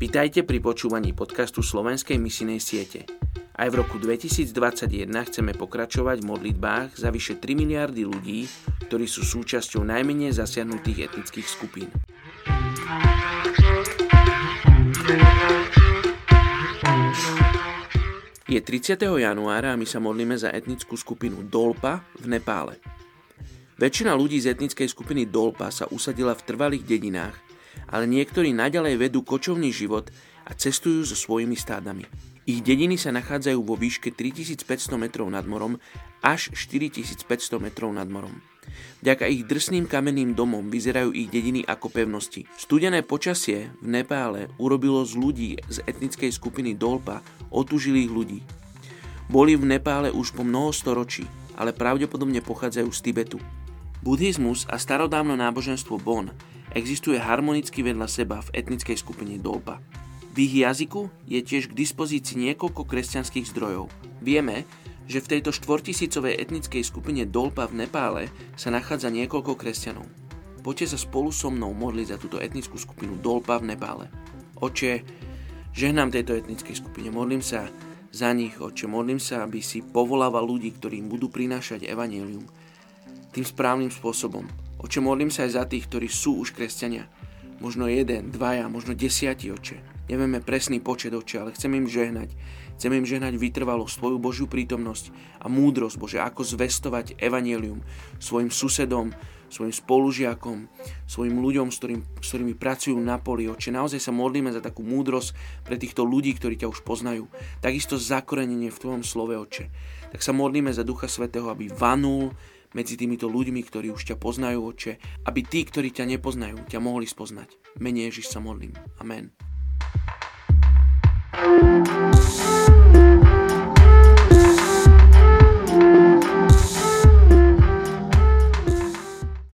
Vitajte pri počúvaní podcastu Slovenskej misinej siete. Aj v roku 2021 chceme pokračovať v modlitbách za vyše 3 miliardy ľudí, ktorí sú súčasťou najmenej zasiahnutých etnických skupín. Je 30. januára a my sa modlíme za etnickú skupinu Dolpa v Nepále. Väčšina ľudí z etnickej skupiny Dolpa sa usadila v trvalých dedinách, ale niektorí naďalej vedú kočovný život a cestujú so svojimi stádami. Ich dediny sa nachádzajú vo výške 3500 metrov nad morom až 4500 metrov nad morom. Vďaka ich drsným kamenným domom vyzerajú ich dediny ako pevnosti. Studené počasie v Nepále urobilo z ľudí z etnickej skupiny Dolpa otužilých ľudí. Boli v Nepále už po mnoho storočí, ale pravdepodobne pochádzajú z Tibetu. Buddhizmus a starodávno náboženstvo Bon existuje harmonicky vedľa seba v etnickej skupine Dolpa. V ich jazyku je tiež k dispozícii niekoľko kresťanských zdrojov. Vieme, že v tejto štvortisícovej etnickej skupine Dolpa v Nepále sa nachádza niekoľko kresťanov. Poďte sa spolu so mnou modliť za túto etnickú skupinu Dolpa v Nepále. Oče, žehnám tejto etnickej skupine, modlím sa za nich, oče, modlím sa, aby si povolával ľudí, ktorým budú prinášať evanílium tým správnym spôsobom. Oče, modlím sa aj za tých, ktorí sú už kresťania. Možno jeden, dvaja, možno desiatí, oče. Nevieme presný počet, oče, ale chcem im žehnať. Chcem im žehnať vytrvalosť, svoju Božiu prítomnosť a múdrosť, Bože, ako zvestovať evanelium svojim susedom, svojim spolužiakom, svojim ľuďom, s, ktorým, s ktorými pracujú na poli. Oče, naozaj sa modlíme za takú múdrosť pre týchto ľudí, ktorí ťa už poznajú. Takisto zakorenenie v Tvojom slove, Oče. Tak sa modlíme za Ducha Svetého, aby vanul medzi týmito ľuďmi, ktorí už ťa poznajú, oče, aby tí, ktorí ťa nepoznajú, ťa mohli spoznať. Menej Ježiš sa modlím. Amen.